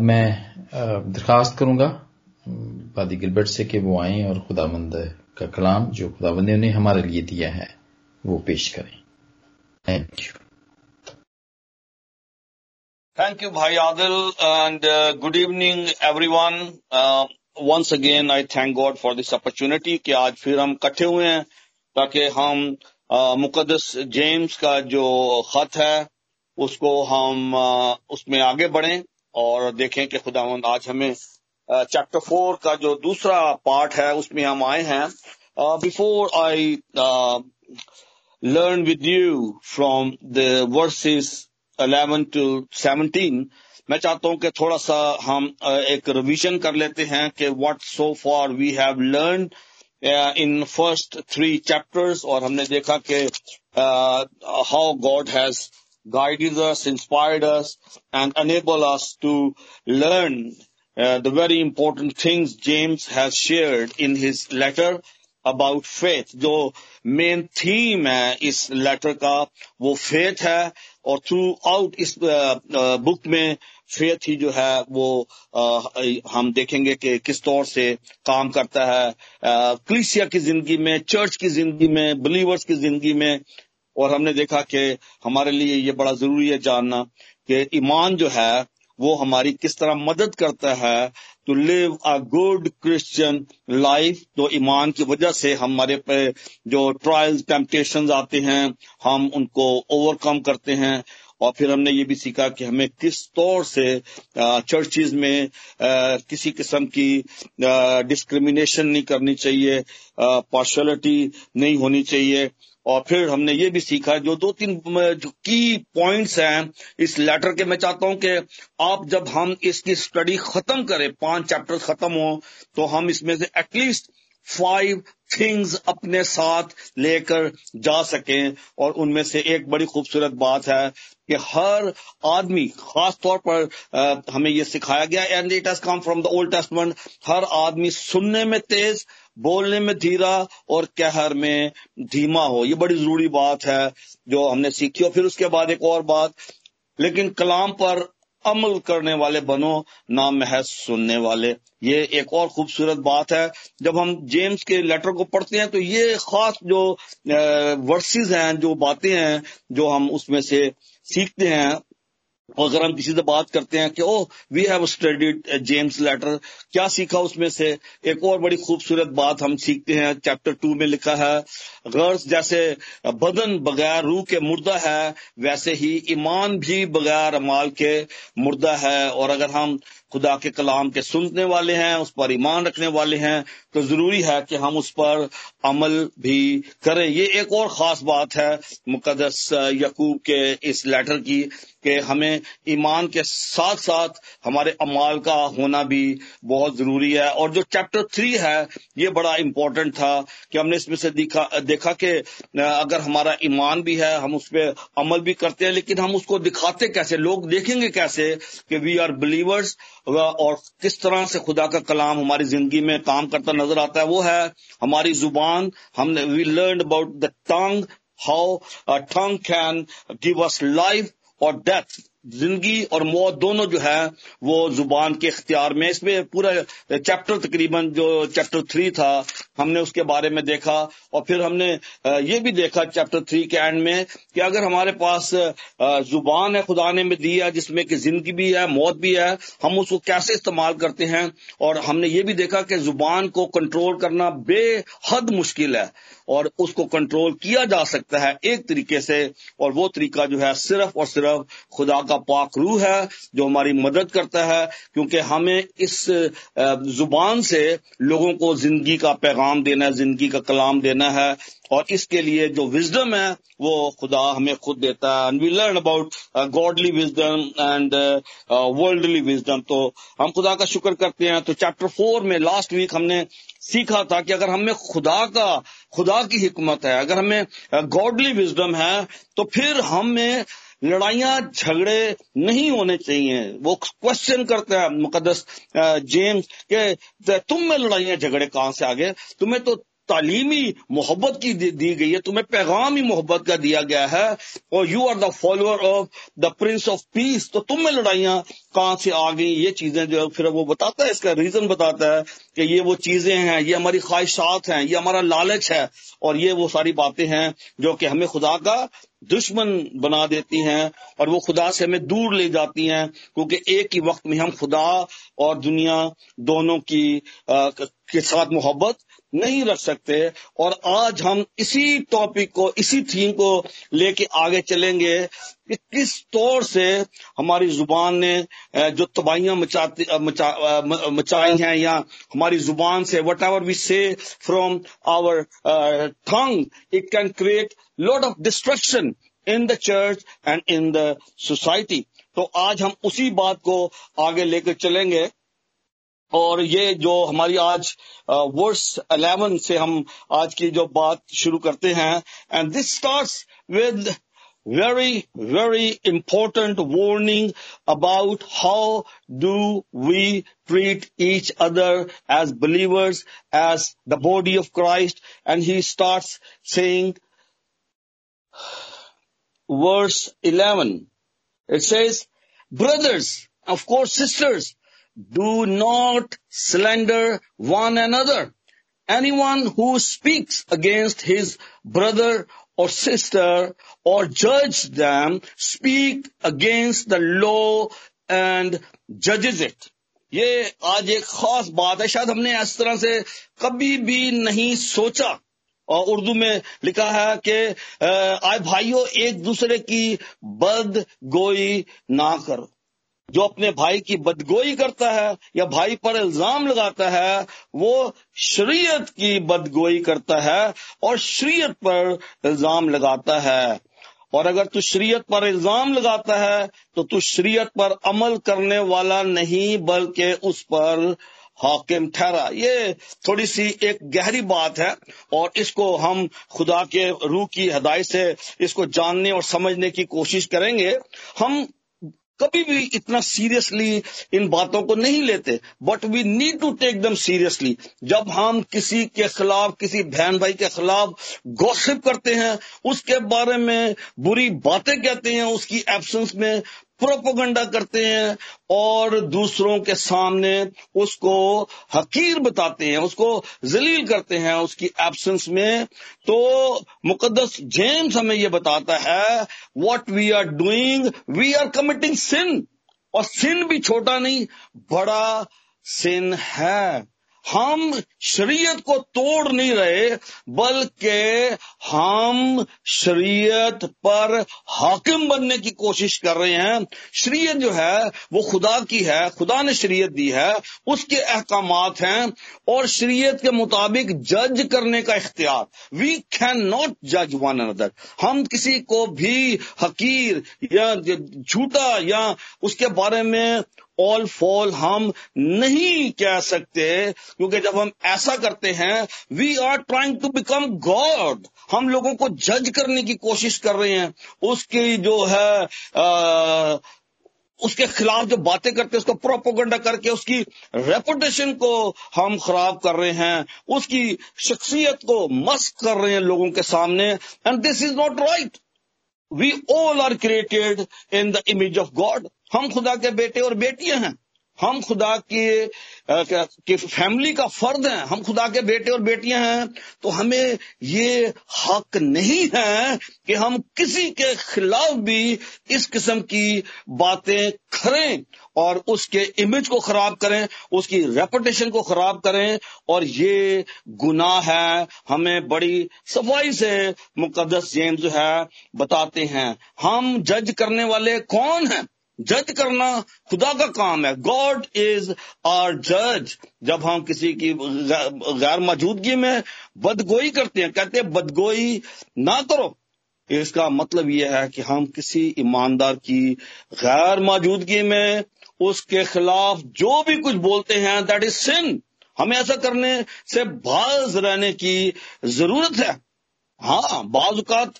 मैं दरखास्त करूँगा। बादी गिलबर्ट से कि वो आए और खुदाबंद का कलाम जो खुदावंद ने हमारे लिए दिया है वो पेश करें। Thank you you, Bhai Adil, and uh, good evening, everyone. Uh, once again, I thank God for this opportunity कि आज फिर हम इकट्ठे हुए हैं ताकि हम मुकदस जेम्स का जो खत है उसको हम उसमें आगे बढ़ें। और देखें कि खुदा आज हमें चैप्टर फोर का जो दूसरा पार्ट है, उसमें हम आए हैं। Before I learn with you from the verses 11 to 17 मैं चाहता हूँ कि थोड़ा सा हम एक रिवीजन कर लेते हैं कि what so far we have learn in first three chapters और हमने देखा कि how God has guided us, inspired us, and enable us to learn uh, the very important things James has shared in his letter about faith. जो main theme है इस letter का वो faith है और थ्रू आउट इस book में faith ही जो है वो हम देखेंगे कि किस तौर से काम करता है क्लिसिया की ज़िंदगी में चर्च की ज़िंदगी में बिलीवर्स की ज़िंदगी में और हमने देखा कि हमारे लिए ये बड़ा ज़रूरी है जानना कि ईमान जो है, वो हमारी किस तरह मदद करता है to live a good Christian life तो ईमान की वजह से हमारे पे जो ट्रायल्स टेम्पटेशन आते हैं, हम उनको ओवरकम करते हैं। और फिर हमने ये भी सीखा कि हमें किस तौर से चर्चिज में किसी किस्म की डिस्क्रिमिनेशन नहीं करनी चाहिए पार्शलिटी नहीं होनी चाहिए। और फिर हमने ये भी सीखा जो दो तीन जो की पॉइंट्स हैं इस लेटर के मैं चाहता हूँ कि आप जब हम इसकी स्टडी खत्म करें पाँच चैप्टर खत्म हो तो हम इसमें से एटलीस्ट फाइव थिंग्स अपने साथ लेकर जा सकें। और उनमें से एक बड़ी खूबसूरत बात है कि हर आदमी खास तौर पर आ, हमें ये सिखाया गया and it has come from the Old Testament हर आदमी सुनने में तेज बोलने में धीरा और कहर में धीमा हो। ये बड़ी ज़रूरी बात है जो हमने सीखी। और फिर उसके बाद एक और बात, लेकिन कलाम पर अमल करने वाले बनो, ना महज सुनने वाले। ये एक और खूबसूरत बात है। जब हम जेम्स के लेटर को पढ़ते हैं तो ये खास जो वर्सेस हैं, जो बातें हैं, जो हम उसमें से सीखते हैं अगर हम किसी से बात करते हैं कि ओ we have studied James letter क्या सीखा उसमें से? एक और बड़ी खूबसूरत बात हम सीखते हैं चैप्टर टू में लिखा है, गर्ज जैसे बदन बगैर रूह के मुर्दा है, वैसे ही ईमान भी बगैर अमाल के मुर्दा है। और अगर हम खुदा के कलाम के सुनने वाले हैं, उस पर ईमान रखने वाले हैं तो ज़रूरी है कि हम उस पर अमल भी करें। ये एक और खास बात है मुकदस यकूब के इस लेटर की, कि हमें ईमान के साथ साथ हमारे अमाल का होना भी बहुत ज़रूरी है। और जो चैप्टर थ्री है, ये बड़ा इंपॉर्टेंट था कि हमने इसमें से देखा देखा कि अगर हमारा ईमान भी है, हम उस पर अमल भी करते हैं, लेकिन हम उसको दिखाते कैसे? लोग देखेंगे कैसे कि वी आर बिलीवर्स और किस तरह से खुदा का कलाम हमारी ज़िंदगी में काम करता नज़र आता है, वो है हमारी ज़ुबान। हमने we learn about the tongue how tongue can give us life और डेथ ज़िंदगी और मौत दोनों जो है, वो ज़ुबान के इख्तियार में। इसमें पूरा चैप्टर तकरीबन जो चैप्टर थ्री था, हमने उसके बारे में देखा। और फिर हमने ये भी देखा चैप्टर थ्री के एंड में कि अगर हमारे पास ज़ुबान है, खुदा ने में दी है, जिसमें कि ज़िंदगी भी है, मौत भी है, हम उसको कैसे इस्तेमाल करते हैं? और हमने ये भी देखा कि ज़ुबान को कंट्रोल करना बेहद मुश्किल है। और उसको कंट्रोल किया जा सकता है एक तरीके से। और वो तरीका जो है सिर्फ़ और सिर्फ़ खुदा का पाक रूह है जो हमारी मदद करता है, क्योंकि हमें इस ज़ुबान से लोगों को ज़िंदगी का पैगाम देना है, ज़िंदगी का कलाम देना है। और इसके लिए जो विजडम है, वो खुदा हमें खुद देता है। And we learn about godly wisdom and worldly wisdom तो हम खुदा का शुक्र करते हैं। तो चैप्टर फोर में लास्ट वीक हमने सीखा था कि अगर हमें खुदा का, खुदा की हिकमत है, अगर हमें गॉडली विजडम है तो फिर हमें लड़ाइयाँ, झगड़े नहीं होने चाहिए। वो क्वेश्चन करता है मुकदस जेम्स के तुम में लड़ाइयाँ, झगड़े कहाँ से आ गए? तुम्हें तो तालीमी मोहब्बत की दी, गई है तुम्हें पैगाम ही मोहब्बत का दिया गया है। और you are the follower of the Prince of Peace तो तुम में लड़ाइयाँ कहाँ से आ गई? ये चीज़ें जो है फिर वो बताता है इसका रीजन बताता है कि ये वो चीज़ें हैं ये हमारी ख्वाहिशात हैं ये हमारा लालच है। और ये वो सारी बातें हैं जो कि हमें खुदा का दुश्मन बना देती हैं। और वो खुदा से हमें दूर ले जाती हैं क्योंकि एक ही वक्त में हम खुदा और दुनिया दोनों की आ, के साथ मोहब्बत नहीं रख सकते। और आज हम इसी टॉपिक को इसी थीम को लेके आगे चलेंगे कि किस तौर से हमारी ज़ुबान ने जो तबाहियाँ मचाती मचा, मचाई हैं या हमारी ज़ुबान से whatever we say from our tongue it can create lot of destruction in the church and in the society तो आज हम उसी बात को आगे लेकर चलेंगे और ये जो हमारी आज वर्स अलेवन से हम आज की जो बात शुरू करते हैं and this starts with very, very important warning about how do we treat each other as believers, as the body of Christ. And he starts saying, verse 11, it says, brothers, of course sisters, do not slander one another. Anyone who speaks against his brother or sister or judge them speak against the law and judges it. ये आज एक खास बात है शायद हमने इस तरह से कभी भी नहीं सोचा और उर्दू में लिखा है कि आए भाइयों, एक दूसरे की बद गोई ना करो। जो अपने भाई की बदगोई करता है या भाई पर इल्ज़ाम लगाता है, वो शरीयत की बदगोई करता है और शरीयत पर इल्ज़ाम लगाता है। और अगर तू शरीयत पर इल्ज़ाम लगाता है तो तू शरीयत पर अमल करने वाला नहीं, बल्कि उस पर हाकिम ठहरा। ये थोड़ी सी एक गहरी बात है और इसको हम खुदा के रूह की हदायत से इसको जानने और समझने की कोशिश करेंगे। हम कभी भी इतना सीरियसली इन बातों को नहीं लेते but we need to take them seriously जब हम किसी के खिलाफ, किसी बहन भाई के खिलाफ गौसिप करते हैं, उसके बारे में बुरी बातें कहते हैं, उसकी एब्सेंस में प्रोपोगंडा करते हैं और दूसरों के सामने उसको हकीर बताते हैं, उसको जलील करते हैं उसकी एब्सेंस में। तो मुकदस जेम्स हमें यह बताता है what we are doing we are committing sin और सिन भी छोटा नहीं, बड़ा सिन है। हम शरीयत को तोड़ नहीं रहे, बल्कि हम शरीयत पर हाकिम बनने की कोशिश कर रहे हैं। शरीयत जो है, वो खुदा की है, खुदा ने शरीयत दी है, उसके अहकाम हैं, और शरीयत के मुताबिक जज करने का इख्तियार। वी कैन नॉट जज वन अनदर हम किसी को भी हकीर या झूठा या उसके बारे में ऑल फॉल हम नहीं कह सकते क्योंकि जब हम ऐसा करते हैं we are trying to become God हम लोगों को जज करने की कोशिश कर रहे हैं। उसकी जो है आ, उसके खिलाफ जो बातें करते हैं उसको प्रोपोगंडा करके उसकी रेपुटेशन को हम खराब कर रहे हैं। उसकी शख्सियत को मस्क कर रहे हैं लोगों के सामने। And this is not right we all are created in the image of God हम खुदा के बेटे और बेटियाँ हैं। हम खुदा के, के फैमिली का फर्द हैं। हम खुदा के बेटे और बेटियाँ हैं। तो हमें ये हक नहीं है कि हम किसी के खिलाफ भी इस किस्म की बातें करें और उसके इमेज को खराब करें उसकी रेपुटेशन को खराब करें। और ये गुनाह है। हमें बड़ी सफ़ाई से मुकदस जेम्स जो है बताते हैं हम जज करने वाले कौन हैं? जज करना खुदा का काम है। गॉड इज़ आर जज जब हम किसी की गैर मौजूदगी में बदगोई करते हैं, कहते हैं, बदगोई ना करो। इसका मतलब यह है कि हम किसी ईमानदार की गैर मौजूदगी में उसके खिलाफ जो भी कुछ बोलते हैं दैट इज़ सिन हमें ऐसा करने से बाज रहने की ज़रूरत है। हाँ बाजुकात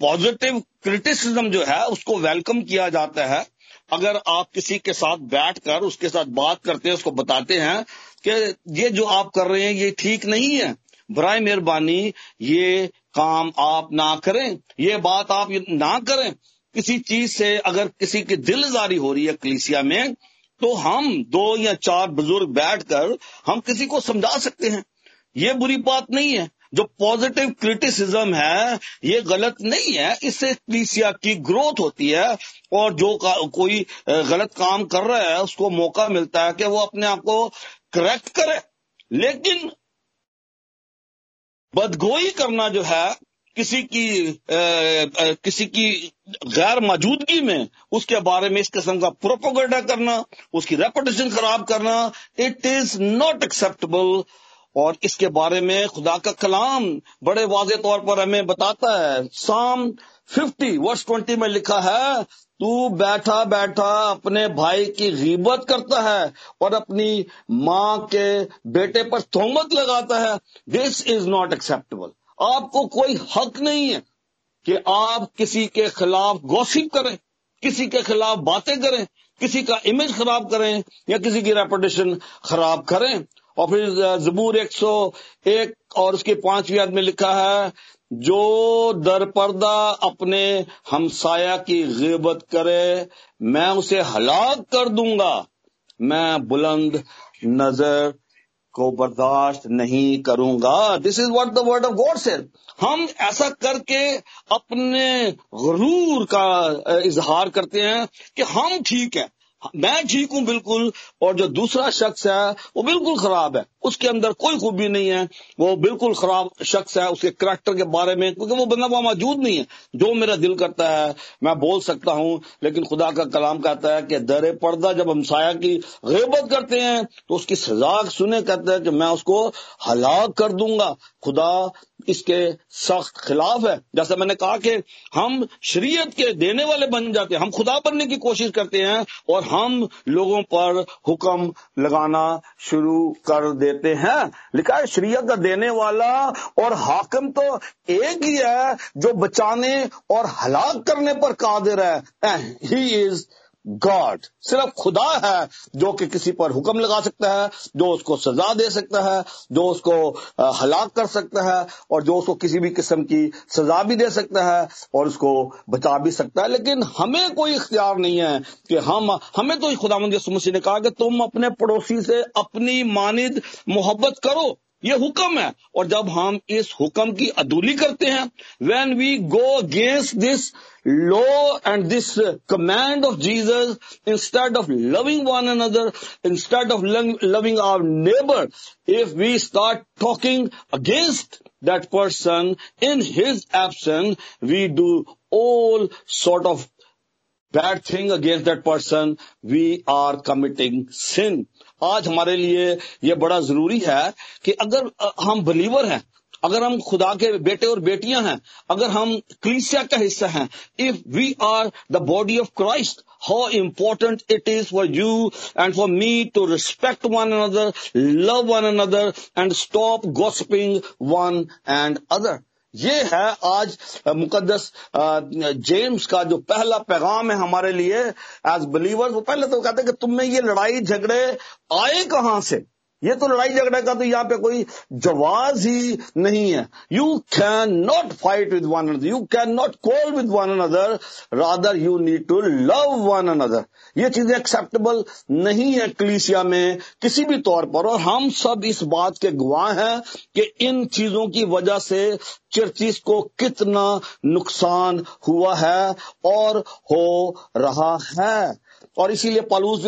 पॉजिटिव क्रिटिसिज्म जो है, उसको वेलकम किया जाता है। अगर आप किसी के साथ बैठकर उसके साथ बात करते हैं, उसको बताते हैं कि ये जो आप कर रहे हैं, ये ठीक नहीं है। बर मेहरबानी, ये काम आप ना करें, ये बात आप ना करें। किसी चीज़ से अगर किसी की दिल जारी हो रही है कलीसिया में तो हम दो या चार बुज़ुर्ग बैठकर हम किसी को समझा सकते हैं। ये बुरी बात नहीं है। जो पॉजिटिव क्रिटिसिज्म है ये गलत नहीं है। इससे क्लीसिया की ग्रोथ होती है और जो कोई गलत काम कर रहा है उसको मौका मिलता है कि वो अपने आप को करेक्ट करे। लेकिन बदगोई करना जो है किसी की आ, आ, किसी की गैर मौजूदगी में उसके बारे में इस किस्म का प्रोपोगेंडा करना उसकी रेपुटेशन खराब करना इट इज़ नॉट एक्सेप्टेबल और इसके बारे में खुदा का कलाम बड़े वाजे तौर पर हमें बताता है। साम 50 वर्ष 20 में लिखा है, तू बैठा बैठा अपने भाई की गिबत करता है और अपनी माँ के बेटे पर तोहमत लगाता है। दिस इज़ नॉट एक्सेप्टेबल आपको कोई हक नहीं है कि आप किसी के खिलाफ गौसिप करें, किसी के खिलाफ बातें करें, किसी का इमेज खराब करें या किसी की रेपुटेशन खराब करें। और फिर जबूर एक सौ एक और उसके पांचवी याद में लिखा है, जो दर पर्दा अपने हमसाया की गिबत करे, मैं उसे हलाक कर दूँगा। मैं बुलंद नज़र को बर्दाश्त नहीं करूँगा। This is what the word of God से हम ऐसा करके अपने गरूर का इजहार करते हैं कि हम ठीक हैं। मैं ठीक हूँ बिल्कुल, और जो दूसरा शख्स है, वो बिल्कुल खराब है। उसके अंदर कोई खूबी नहीं है, वो बिल्कुल खराब शख्स है उसके करेक्टर के बारे में, क्योंकि वो बंदा वहाँ मौजूद नहीं है। जो मेरा दिल करता है, मैं बोल सकता हूँ, लेकिन खुदा का कलाम कहता है कि दर पर्दा जब हम साया की गेबत करते हैं तो उसकी सजा सुने कहते हैं कि मैं उसको हलाक कर दूँगा। खुदा इसके सख्त खिलाफ है। जैसे मैंने कहा कि हम शरीयत के देने वाले बन जाते हैं, हम खुदा बनने की कोशिश करते हैं, और हम लोगों पर हुक्म लगाना शुरू कर देते हैं। लिखा है, शरीयत का देने वाला और हाकम तो एक ही है जो बचाने और हलाक करने पर कादिर है। ही इज़ गॉड सिर्फ़ खुदा है, जो कि किसी पर हुक्म लगा सकता है, जो उसको सजा दे सकता है, जो उसको हलाक कर सकता है, और जो उसको किसी भी किस्म की सजा भी दे सकता है, और उसको बचा भी सकता है। लेकिन हमें कोई इख्तियार नहीं है कि हम, हमें तो खुदा मसीह ने कहा कि तुम अपने पड़ोसी से अपनी मानिद मोहब्बत करो। ये हुक्म है। और जब हम इस हुक्म की अदूली करते हैं when we go against this law and this command of Jesus instead of loving one another instead of loving our neighbour if we start talking against that person in his absence we do all sort of bad thing against that person we are committing sin आज हमारे लिए ये बड़ा जरूरी है कि अगर हम बिलीवर हैं अगर हम खुदा के बेटे और बेटियाँ हैं, अगर हम क्लीसिया का हिस्सा हैं if we are the body of Christ how important it is for you and for me to respect one another love one another and stop gossiping one and other ये है आज मुकदस जेम्स का जो पहला पैगाम है हमारे लिए एज बिलीवर वो पहले तो कहते हैं कि तुम में ये लड़ाई झगड़े आए कहाँ से? ये तो लड़ाई झगड़े का तो यहाँ पे कोई जवाब ही नहीं है। You can not fight with one another you can not call with one another rather you need to love one another ये चीज़ें एक्सेप्टेबल नहीं है क्लीसिया में किसी भी तौर पर। और हम सब इस बात के गवाह हैं कि इन चीज़ों की वजह से चर्चिस को कितना नुकसान हुआ है और हो रहा है। और इसीलिए पलूस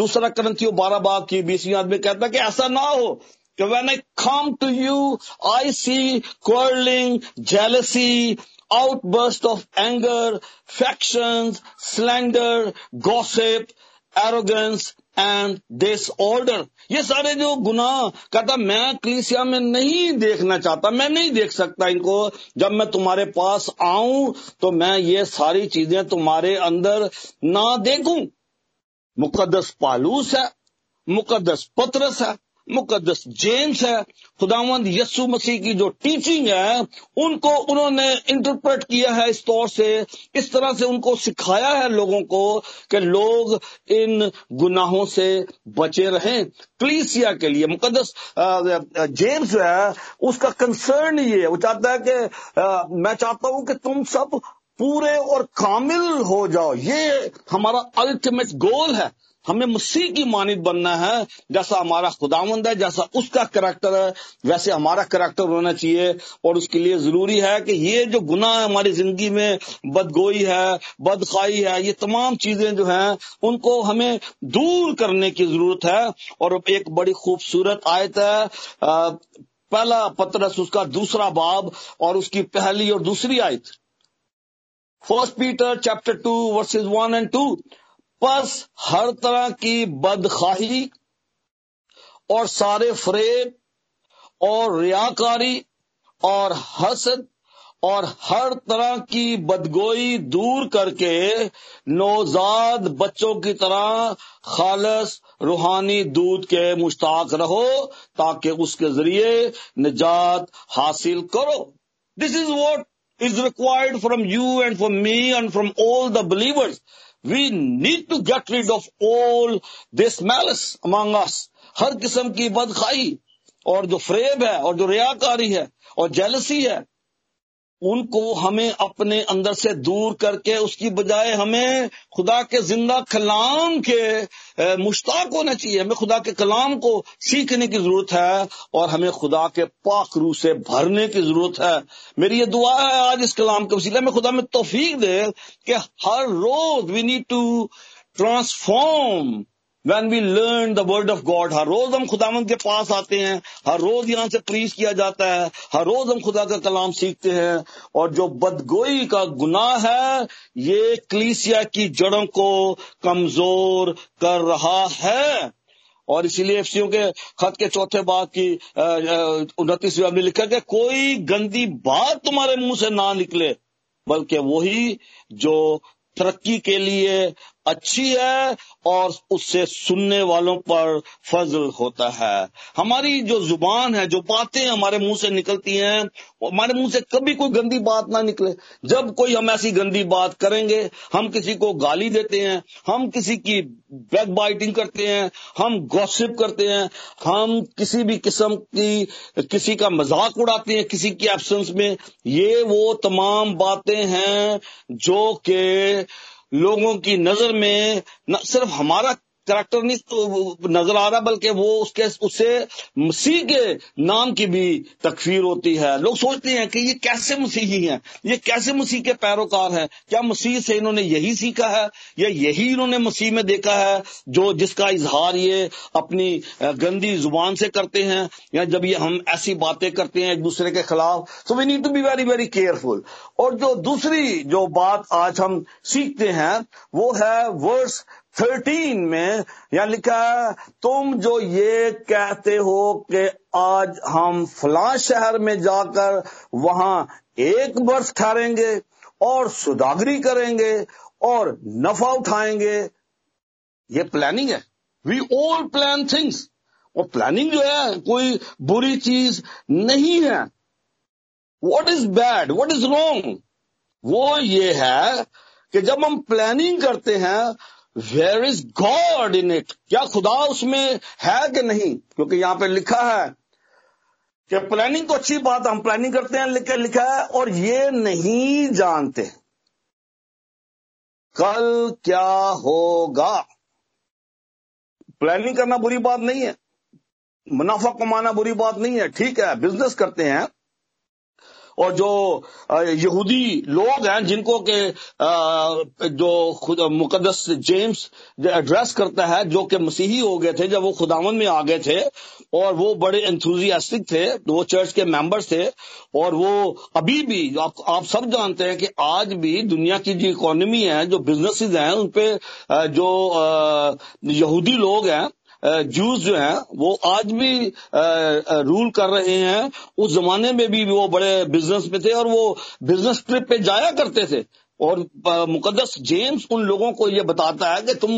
दूसरा करंथियो बारह बाग की बीसवीं आदमी कहता है कि ऐसा ना हो कि when I come to you I see quarrelling jealousy outburst of anger faction slander gossip arrogance and this order ये सारे जो गुनाह कहता मैं क्लीसिया में नहीं देखना चाहता, मैं नहीं देख सकता इनको। जब मैं तुम्हारे पास आऊँ तो मैं ये सारी चीज़ें तुम्हारे अंदर ना देखूँ। मुकदस पालूस है मुकदस पत्रस है। मुकदस जेम्स है खुदावंद यस्सु मसीह की जो टीचिंग है, उनको उन्होंने इंटरप्रेट किया है इस तौर से, इस तरह से उनको सिखाया है लोगों को कि लोग इन गुनाहों से बचे रहें, क्लीसिया के लिए। मुकदस जेम्स है, उसका कंसर्न ये है, वो चाहता है कि मैं चाहता हूँ कि तुम सब पूरे और कामिल हो जाओ। ये हमारा अल्टीमेट गोल है। हमें मसीह की मानित बनना है, जैसा हमारा खुदावंद है, जैसा उसका करेक्टर है, वैसे हमारा करेक्टर होना चाहिए। और उसके लिए ज़रूरी है कि ये जो गुनाह है हमारी ज़िंदगी में, बदगोई है, बदखाई है, ये तमाम चीज़ें जो हैं, उनको हमें दूर करने की ज़रूरत है। और एक बड़ी खूबसूरत आयत है पहला पत्रस, उसका दूसरा बाब और उसकी पहली और दूसरी आयत। First Peter chapter two verses one and two बस हर तरह की बदखाही और सारे फरेब और रियाकारी और हसद और हर तरह की बदगोई दूर करके नौजाद बच्चों की तरह खालस रूहानी दूध के मुश्ताक रहो ताकि उसके ज़रिए निजात हासिल करो this is what is required from you and from me and from all the believers. We need to get rid of all this malice among us. हर किस्म की बदखाई और जो फ्रेब है और जो रियाकारी है और जेलसी है उनको हमें अपने अंदर से दूर करके, उसकी बजाय हमें खुदा के ज़िंदा कलाम के मुश्ताक होना चाहिए। हमें खुदा के कलाम को सीखने की ज़रूरत है और हमें खुदा के पाक रू से भरने की ज़रूरत है। मेरी ये दुआ है आज इस कलाम के वसीले में। खुदा में तोफीक दे कि हर रोज we need to transform when we learn the word of God हर रोज हम खुदामंद के पास आते हैं, हर रोज यहाँ से प्रीच किया जाता है, हर रोज हम खुदा का कलाम सीखते हैं, और जो बदगोई का गुनाह है, ये क्लीसिया की जड़ों को कमज़ोर कर रहा है। और इसीलिए एफसीओ के खत के चौथे भाग की उनतीसवीं में लिखा गया, कोई गंदी बात तुम्हारे मुँह से ना निकले, बल्कि वही जो तरक्की के लिए अच्छी है और उससे सुनने वालों पर फजल होता है। हमारी जो ज़ुबान है, जो बातें हमारे मुँह से निकलती हैं, हमारे मुँह से कभी कोई गंदी बात ना निकले। जब कोई हम ऐसी गंदी बात करेंगे, हम किसी को गाली देते हैं, हम किसी की बैक बाइटिंग करते हैं, हम गॉसिप करते हैं, हम किसी भी किस्म की, किसी का मज़ाक उड़ाते हैं, किसी की एब्सेंस में, ये वो तमाम बातें हैं जो कि लोगों की नज़र में न सिर्फ़ हमारा करेक्टर नहीं तो नज़र आ रहा बल्कि वो उसके, उससे मसीह के नाम की भी तकफीर होती है। लोग सोचते हैं कि ये कैसे मसीही हैं? ये कैसे मसीह के पैरोकार हैं? क्या मसीह से इन्होंने यही सीखा है? या यही इन्होंने मसीह में देखा है, जो जिसका इजहार ये अपनी गंदी ज़ुबान से करते हैं, या जब ये हम ऐसी बातें करते हैं एक दूसरे के खिलाफ? So we need to be very very careful और जो दूसरी जो बात आज हम सीखते हैं, वो है वर्स थर्टीन में यहाँ लिखा तुम जो ये कहते हो कि आज हम फला शहर में जाकर वहाँ एक वर्ष ठहरेंगे और सुदागरी करेंगे और नफा उठाएँगे, ये प्लानिंग है। वी ऑल प्लान थिंग्स और प्लानिंग जो है, कोई बुरी चीज़ नहीं है। What is bad what is wrong वो ये है कि जब हम प्लानिंग करते हैं where is God in it क्या खुदा उसमें है कि नहीं? क्योंकि यहाँ पे लिखा है कि प्लानिंग तो अच्छी बात हम प्लानिंग करते हैं, लिखा लिखा है और ये नहीं जानते। कल क्या होगा? प्लानिंग करना बुरी बात नहीं है। मुनाफा कमाना बुरी बात नहीं है। ठीक है बिज़नेस करते हैं। और जो यहूदी लोग हैं जिनको के जो मुकदस जेम्स एड्रेस करता है जो कि मसीही हो गए थे जब वो खुदावन में आ गए थे और वो बड़े एंथुजियास्टिक थे वो चर्च के मेंबर्स थे और वो अभी भी आप, आप सब जानते हैं कि आज भी दुनिया की जो इकोनॉमी है जो बिजनेसेस हैं उन पे जो यहूदी लोग हैं जूस जो हैं, वो आज भी रूल कर रहे हैं। उस जमाने में भी वो बड़े बिज़नेस में थे और वो बिज़नेस ट्रिप पे जाया करते थे। और मुकदस जेम्स उन लोगों को ये बताता है कि तुम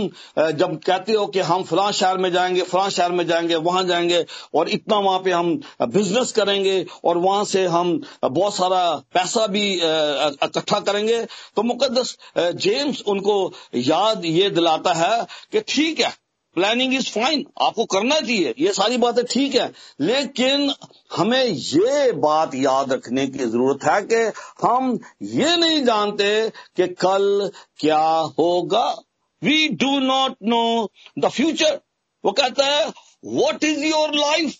जब कहते हो कि हम फलां शहर में जाएँगे, फलां शहर में जाएँगे, वहाँ जाएँगे और इतना वहाँ पे हम बिज़नेस करेंगे और वहाँ से हम बहुत सारा पैसा भी इकट्ठा करेंगे। तो मुकदस जेम्स उनको याद ये दिलाता है कि ठीक है प्लानिंग इज़ फाइन आपको करना चाहिए। ये सारी बातें ठीक है। लेकिन हमें ये बात याद रखने की ज़रूरत है कि हम ये नहीं जानते कि कल क्या होगा। We do not know the future वो कहता है what is your life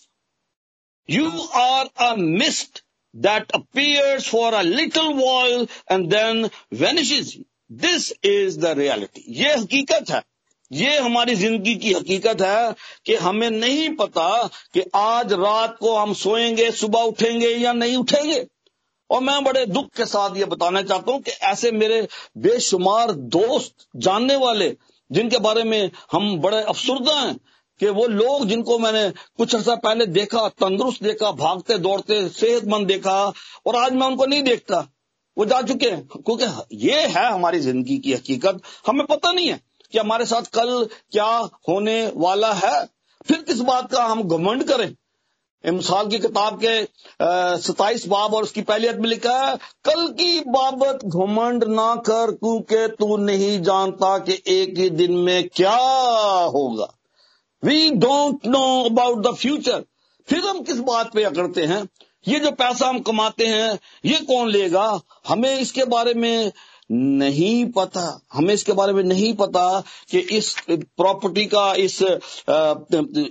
you are a mist that appears for a little while and then vanishes this is the reality ये हकीकत है। ये हमारी ज़िंदगी की हकीकत है कि हमें नहीं पता कि आज रात को हम सोएँगे, सुबह उठेंगे या नहीं उठेंगे। और मैं बड़े दुख के साथ ये बताना चाहता हूँ कि ऐसे मेरे बेशुमार दोस्त, जानने वाले, जिनके बारे में हम बड़े अफसुरदा हैं, कि वो लोग जिनको मैंने कुछ अर्सा पहले देखा, तंदुरुस्त देखा, भागते, दौड़ते, सेहतमंद देखा, और आज मैं उनको नहीं देखता, वो जा चुके हैं। क्योंकि ये है हमारी ज़िंदगी की हकीकत, हमें पता नहीं है। कि हमारे साथ कल क्या होने वाला है? फिर किस बात का हम घमंड करें? मिसाल की किताब के सताइस बाब और उसकी पहली में लिखा है, कल की बाबत घमंड ना कर, क्योंकि तू नहीं जानता कि एक ही दिन में क्या होगा। We don't know about the future फिर हम किस बात पे अकड़ते हैं? ये जो पैसा हम कमाते हैं, ये कौन लेगा? हमें इसके बारे में नहीं पता, हमें इसके बारे में नहीं पता कि इस प्रॉपर्टी का, इस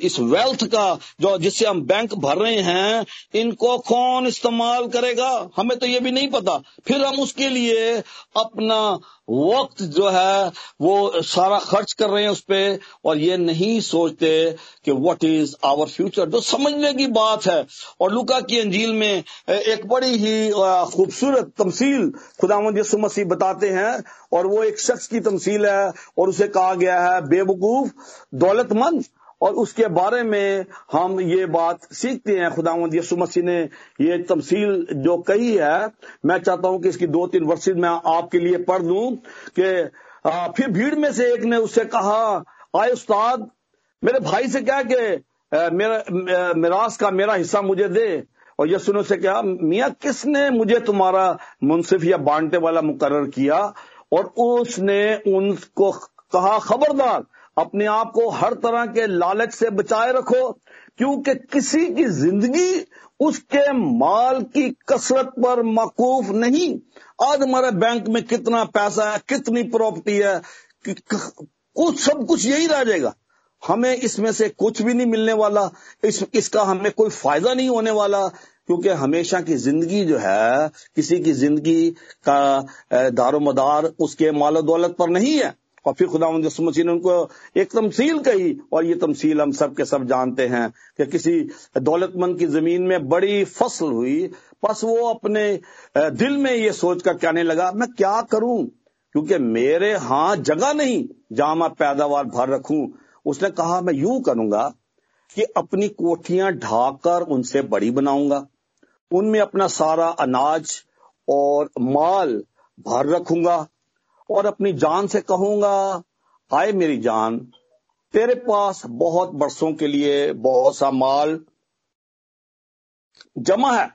इस वेल्थ का जो, जिससे हम बैंक भर रहे हैं, इनको कौन इस्तेमाल करेगा? हमें तो ये भी नहीं पता। फिर हम उसके लिए अपना वक्त जो है, वो सारा खर्च कर रहे हैं उस पर और ये नहीं सोचते कि व्हाट इज़ आवर फ्यूचर जो समझने की बात है। और लुका की अंजील में एक बड़ी ही खूबसूरत तमसील खुदावंद यसु मसीह बताते हैं, और वो एक शख्स की तमसील है, और उसे कहा गया है बेवकूफ़, दौलतमंद। और उसके बारे में हम ये बात सीखते हैं। खुदावंद यसु मसीह ने ये तमसील जो कही है, मैं चाहता हूँ कि इसकी दो तीन वर्षित मैं आपके लिए पढ़ दूँ कि फिर भीड़ में से एक ने उससे कहा, आए उस्ताद, मेरे भाई से क्या कि मेरा मिरास का मेरा हिस्सा मुझे दे। और यसु ने से क्या मियाँ, किसने मुझे तुम्हारा मुंसिफ या बांटने वाला मुकर किया? और उसने उनको कहा, खबरदार अपने आप को हर तरह के लालच से बचाए रखो, क्योंकि किसी की ज़िंदगी उसके माल की कसरत पर मकूफ नहीं। आज हमारे बैंक में कितना पैसा है, कितनी प्रॉपर्टी है, कि कुछ, सब कुछ यही रह जाएगा। हमें इसमें से कुछ भी नहीं मिलने वाला, इस, इसका हमें कोई फ़ायदा नहीं होने वाला, क्योंकि हमेशा की ज़िंदगी जो है, किसी की ज़िंदगी का दारोमदार उसके माल दौलत पर नहीं है। और फिर खुदा मसीह ने उनको एक तमसील कही, और ये तमसील हम सब के सब जानते हैं कि किसी दौलतमंद की ज़मीन में बड़ी फ़सल हुई, बस वो अपने दिल में ये सोच कर कहने लगा, मैं क्या करूँ? क्योंकि मेरे यहाँ जगह नहीं, जहाँ मैं पैदावार भर रखूँ। उसने कहा, मैं यूँ करूँगा कि अपनी कोठियाँ ढाकर उनसे बड़ी बनाऊँगा। उनमें अपना सारा अनाज और माल भर रखूँगा और अपनी जान से कहूँगा आए मेरी जान, तेरे पास बहुत बरसों के लिए बहुत सा माल जमा है।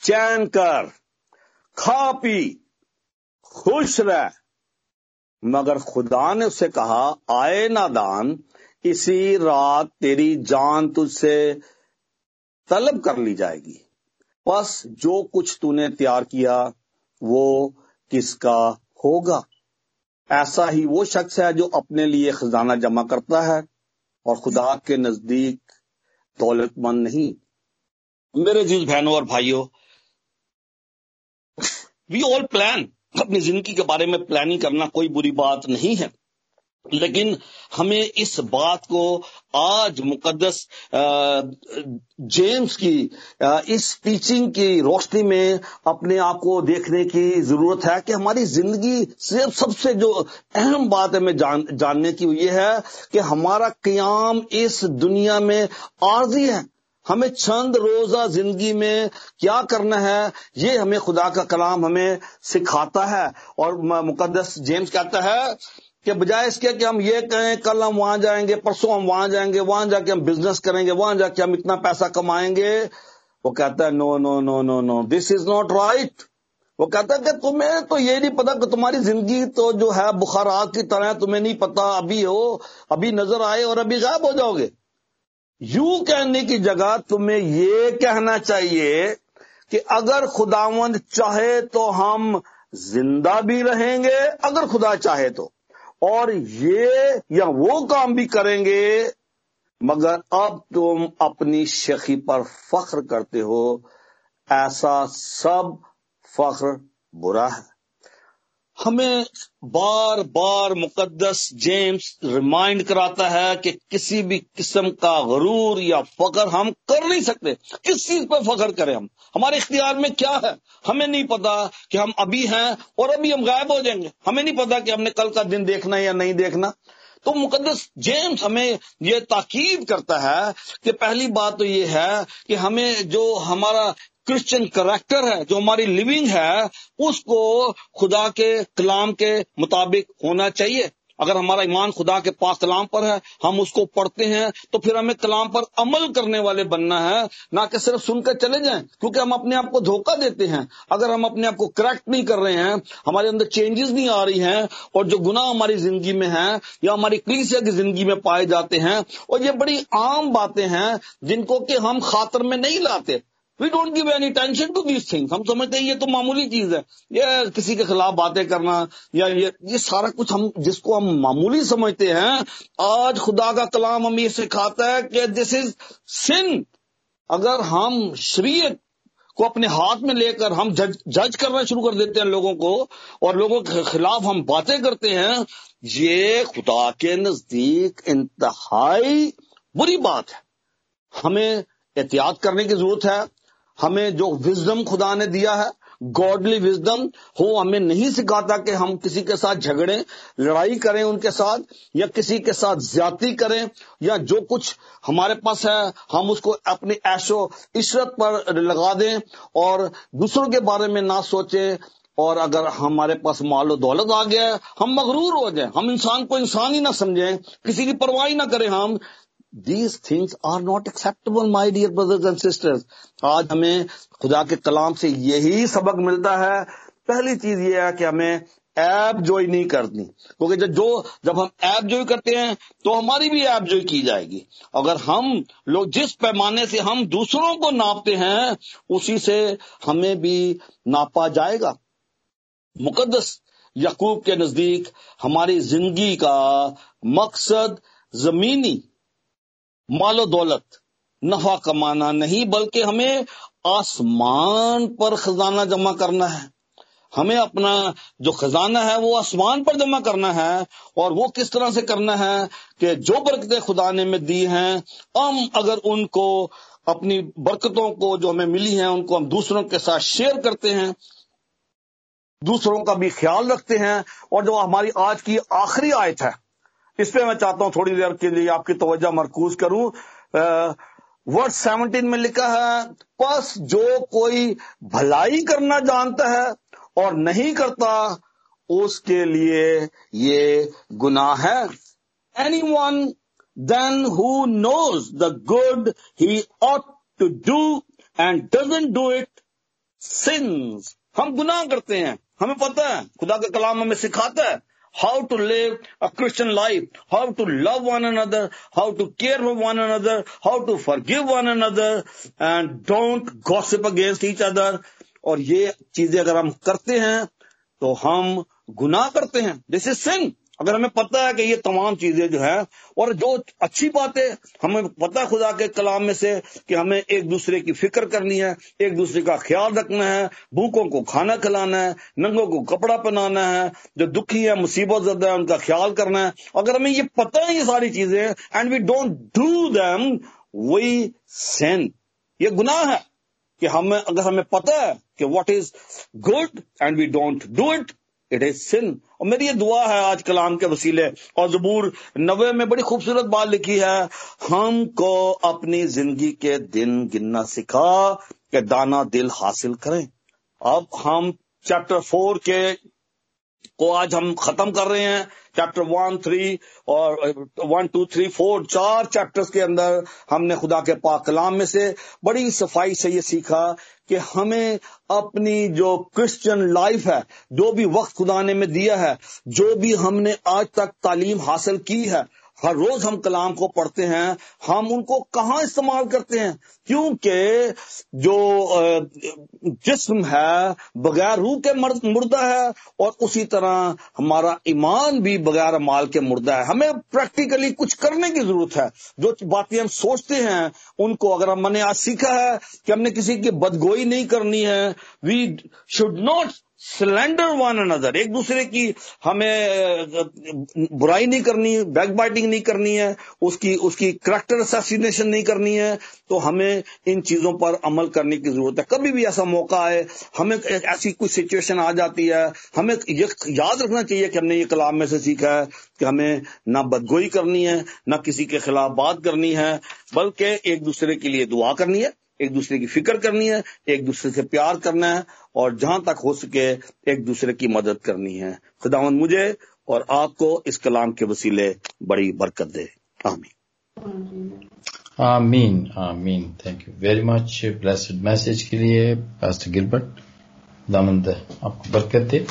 चैन कर, खा पी, खुश रह। मगर खुदा ने उसे कहा, आए नादान इसी रात तेरी जान तुझसे तलब कर ली जाएगी। बस जो कुछ तूने तैयार किया, वो किसका होगा। ऐसा ही वो शख्स है जो अपने लिए खजाना जमा करता है और खुदा के नज़दीक दौलतमंद नहीं। मेरे जीज बहनों और भाइयों वी ऑल प्लान अपनी ज़िंदगी के बारे में प्लानिंग करना कोई बुरी बात नहीं है। लेकिन हमें इस बात को आज मुकदस जेम्स की इस टीचिंग की रोशनी में अपने आप को देखने की ज़रूरत है कि हमारी ज़िंदगी से सबसे जो अहम बात हमें जान, जानने की ये है कि हमारा क्याम इस दुनिया में आर्जी है। हमें चंद रोजा ज़िंदगी में क्या करना है ये हमें खुदा का कलाम हमें सिखाता है। और मुकदस जेम्स कहता है कि बजाय इसके कि हम ये कहें, कल हम वहाँ जाएँगे, परसों हम वहाँ जाएँगे, वहाँ जाके हम बिज़नेस करेंगे, वहाँ जाके हम इतना पैसा कमाएँगे। वो कहता है no no no no no this is not right वो कहता है कि तुम्हें तो ये नहीं पता कि तुम्हारी ज़िंदगी तो जो है बुखारात की तरह तुम्हें नहीं पता, अभी हो, अभी नज़र आए और अभी गायब हो जाओगे। यू कहने की जगह तुम्हें ये कहना चाहिए कि अगर खुदावंद चाहे तो हम ज़िंदा भी रहेंगे, अगर खुदा चाहे तो। और ये या वो काम भी करेंगे, मगर अब तुम अपनी शेखी पर फख्र करते हो। ऐसा सब फख्र बुरा है। हमें बार बार मुकद्दस जेम्स रिमाइंड कराता है कि किसी भी किस्म का गरूर या फकर हम कर नहीं सकते। किस चीज़ पर फकर करें हम? हमारे इख्तियार में क्या है? हमें नहीं पता कि हम अभी हैं और अभी हम गायब हो जाएँगे। हमें नहीं पता कि हमने कल का दिन देखना या नहीं देखना। तो मुकदस जेम्स हमें ये ताकीद करता है कि पहली बात तो ये है कि हमें जो हमारा क्रिश्चियन करेक्टर है, जो हमारी लिविंग है, उसको खुदा के कलाम के मुताबिक होना चाहिए। अगर हमारा ईमान खुदा के पास कलाम पर है, हम उसको पढ़ते हैं तो फिर हमें कलाम पर अमल करने वाले बनना है, ना कि सिर्फ़ सुनकर चले जाएँ, क्योंकि हम अपने आप को धोखा देते हैं। अगर हम अपने आप को करेक्ट नहीं कर रहे हैं, हमारे अंदर चेंजेस नहीं आ रही हैं, और जो गुना हमारी ज़िंदगी में है, या हमारी क्लीसिया की ज़िंदगी में पाए जाते हैं, और ये बड़ी आम बातें हैं, जिनको कि हम खातर में नहीं लाते। We don't give any tension to these things हम समझते हैं ये तो मामूली चीज़ है। ये किसी के खिलाफ बातें करना या ये ये सारा कुछ हम, जिसको हम मामूली समझते हैं, आज खुदा का कलाम हमें ये सिखाता है कि दिस इज़ सिन अगर हम शरीय को अपने हाथ में लेकर हम जज जज करना शुरू कर देते हैं लोगों को और लोगों के खिलाफ हम बातें करते हैं, ये खुदा के नज़दीक इंतहाई बुरी बात है। हमें एहतियात करने की ज़रूरत है। हमें जो विजडम खुदा ने दिया है गॉडली विजडम हो, हमें नहीं सिखाता कि हम किसी के साथ झगड़े, लड़ाई करें उनके साथ, या किसी के साथ ज़्यादा करें, या जो कुछ हमारे पास है, हम उसको अपनी ऐशो इशरत पर लगा दें और दूसरों के बारे में ना सोचें। और अगर हमारे पास मालो दौलत आ गया है, हम मगरूर हो जाए। हम इंसान को इंसान ही ना समझें। किसी की परवाही ना करें हम these things are not acceptable my dear brothers and sisters आज हमें खुदा के कलाम से यही सबक मिलता है। पहली चीज़ ये है कि हमें ऐप जोई नहीं करनी। क्योंकि जब जो जब हम ऐप जोई करते हैं तो हमारी भी ऐप जोई की जाएगी। अगर हम लोग जिस पैमाने से हम दूसरों को नापते हैं, उसी से हमें भी नापा जाएगा। मुकदस यकूब के नज़दीक हमारी ज़िंदगी का मकसद जमीनी मालो दौलत। नफा कमाना नहीं, बल्कि हमें आसमान पर खजाना जमा करना है। हमें अपना जो खजाना है, वो आसमान पर जमा करना है। और वो किस तरह से करना है कि जो बरकतें खुदा ने में दी हैं, हम अगर उनको, अपनी बरकतों को जो हमें मिली हैं, उनको हम दूसरों के साथ शेयर करते हैं, दूसरों का भी ख्याल रखते हैं। और जो हमारी आज की आखिरी आयत है इस पे मैं चाहता हूँ थोड़ी देर के लिए आपकी तवज्जो मरकूज करूँ। वर्ड सेवनटीन में लिखा है, बस जो कोई भलाई करना जानता है और नहीं करता, उसके लिए ये गुनाह है। Anyone then who knows the good he ought to do and doesn't do it sins हम गुनाह करते हैं। हमें पता है, खुदा का कलाम हमें सिखाता है how to live a Christian life, how to love one another, how to care for one another, how to forgive one another, and don't gossip against each other. और ये चीज़ें अगर हम करते हैं तो हम गुनाह करते हैं दिस इज़ सिंह अगर हमें पता है कि ये तमाम चीज़ें जो है, और जो अच्छी बात हमें पता है खुदा के कलाम में से कि हमें एक दूसरे की फ़िक्र करनी है, एक दूसरे का ख्याल रखना है, भूखों को खाना खिलाना है, नंगों को कपड़ा पहनाना है, जो दुखी है, मुसीबत ज़्यादा है, उनका ख्याल करना है। अगर हमें ये पता है ये सारी चीज़ें and we don't do them we sin ये गुनाह है कि हमें, अगर हमें पता है कि what is good and we don't do it it is sin. और मेरी ये दुआ है आज कलाम के वसीले। और जबूर नवे में बड़ी खूबसूरत बात लिखी है, हमको अपनी ज़िंदगी के दिन गिनना सिखा, के दाना दिल हासिल करें। अब हम चैप्टर फोर के को आज हम खत्म कर रहे हैं। चैप्टर वन थ्री और वन टू थ्री फोर चार चैप्टर्स के अंदर हमने खुदा के पाक कलाम में से बड़ी सफ़ाई से ये सीखा कि हमें अपनी जो क्रिश्चियन लाइफ है, जो भी वक्त खुदा ने में दिया है, जो भी हमने आज तक तालीम हासिल की है हर रोज हम कलाम को पढ़ते हैं, हम उनको कहाँ इस्तेमाल करते हैं? क्योंकि जो जिस्म है, बगैर रूह के मुर्दा है, और उसी तरह हमारा ईमान भी बगैर माल के मुर्दा है। हमें प्रैक्टिकली कुछ करने की ज़रूरत है। जो बातें हम सोचते हैं, उनको अगर हमने आज सीखा है कि हमने किसी की बदगोई नहीं करनी है we should not slander one another. एक दूसरे की हमें बुराई नहीं करनी बैक बाइटिंग नहीं करनी है, उसकी उसकी करेक्टर असैसिनेशन नहीं करनी है तो हमें इन चीज़ों पर अमल करने की ज़रूरत है। कभी भी ऐसा मौका आए, हमें ऐसी कोई सिचुएशन आ जाती है, हमें ये याद रखना चाहिए कि हमने ये कलाम में से सीखा है कि हमें ना बदगोई करनी है, ना किसी के खिलाफ बात करनी है, बल्कि एक दूसरे के लिए दुआ करनी है। एक दूसरे की फ़िक्र करनी है, एक दूसरे से प्यार करना है, और जहाँ तक हो सके एक दूसरे की मदद करनी है। खुदावन मुझे और आपको इस कलाम के वसीले बड़ी बरकत दे। आमीन। आमीन आमीन। Thank you very much blessed message के लिए पास्टर गिलबर्ट आपको बरकत दे।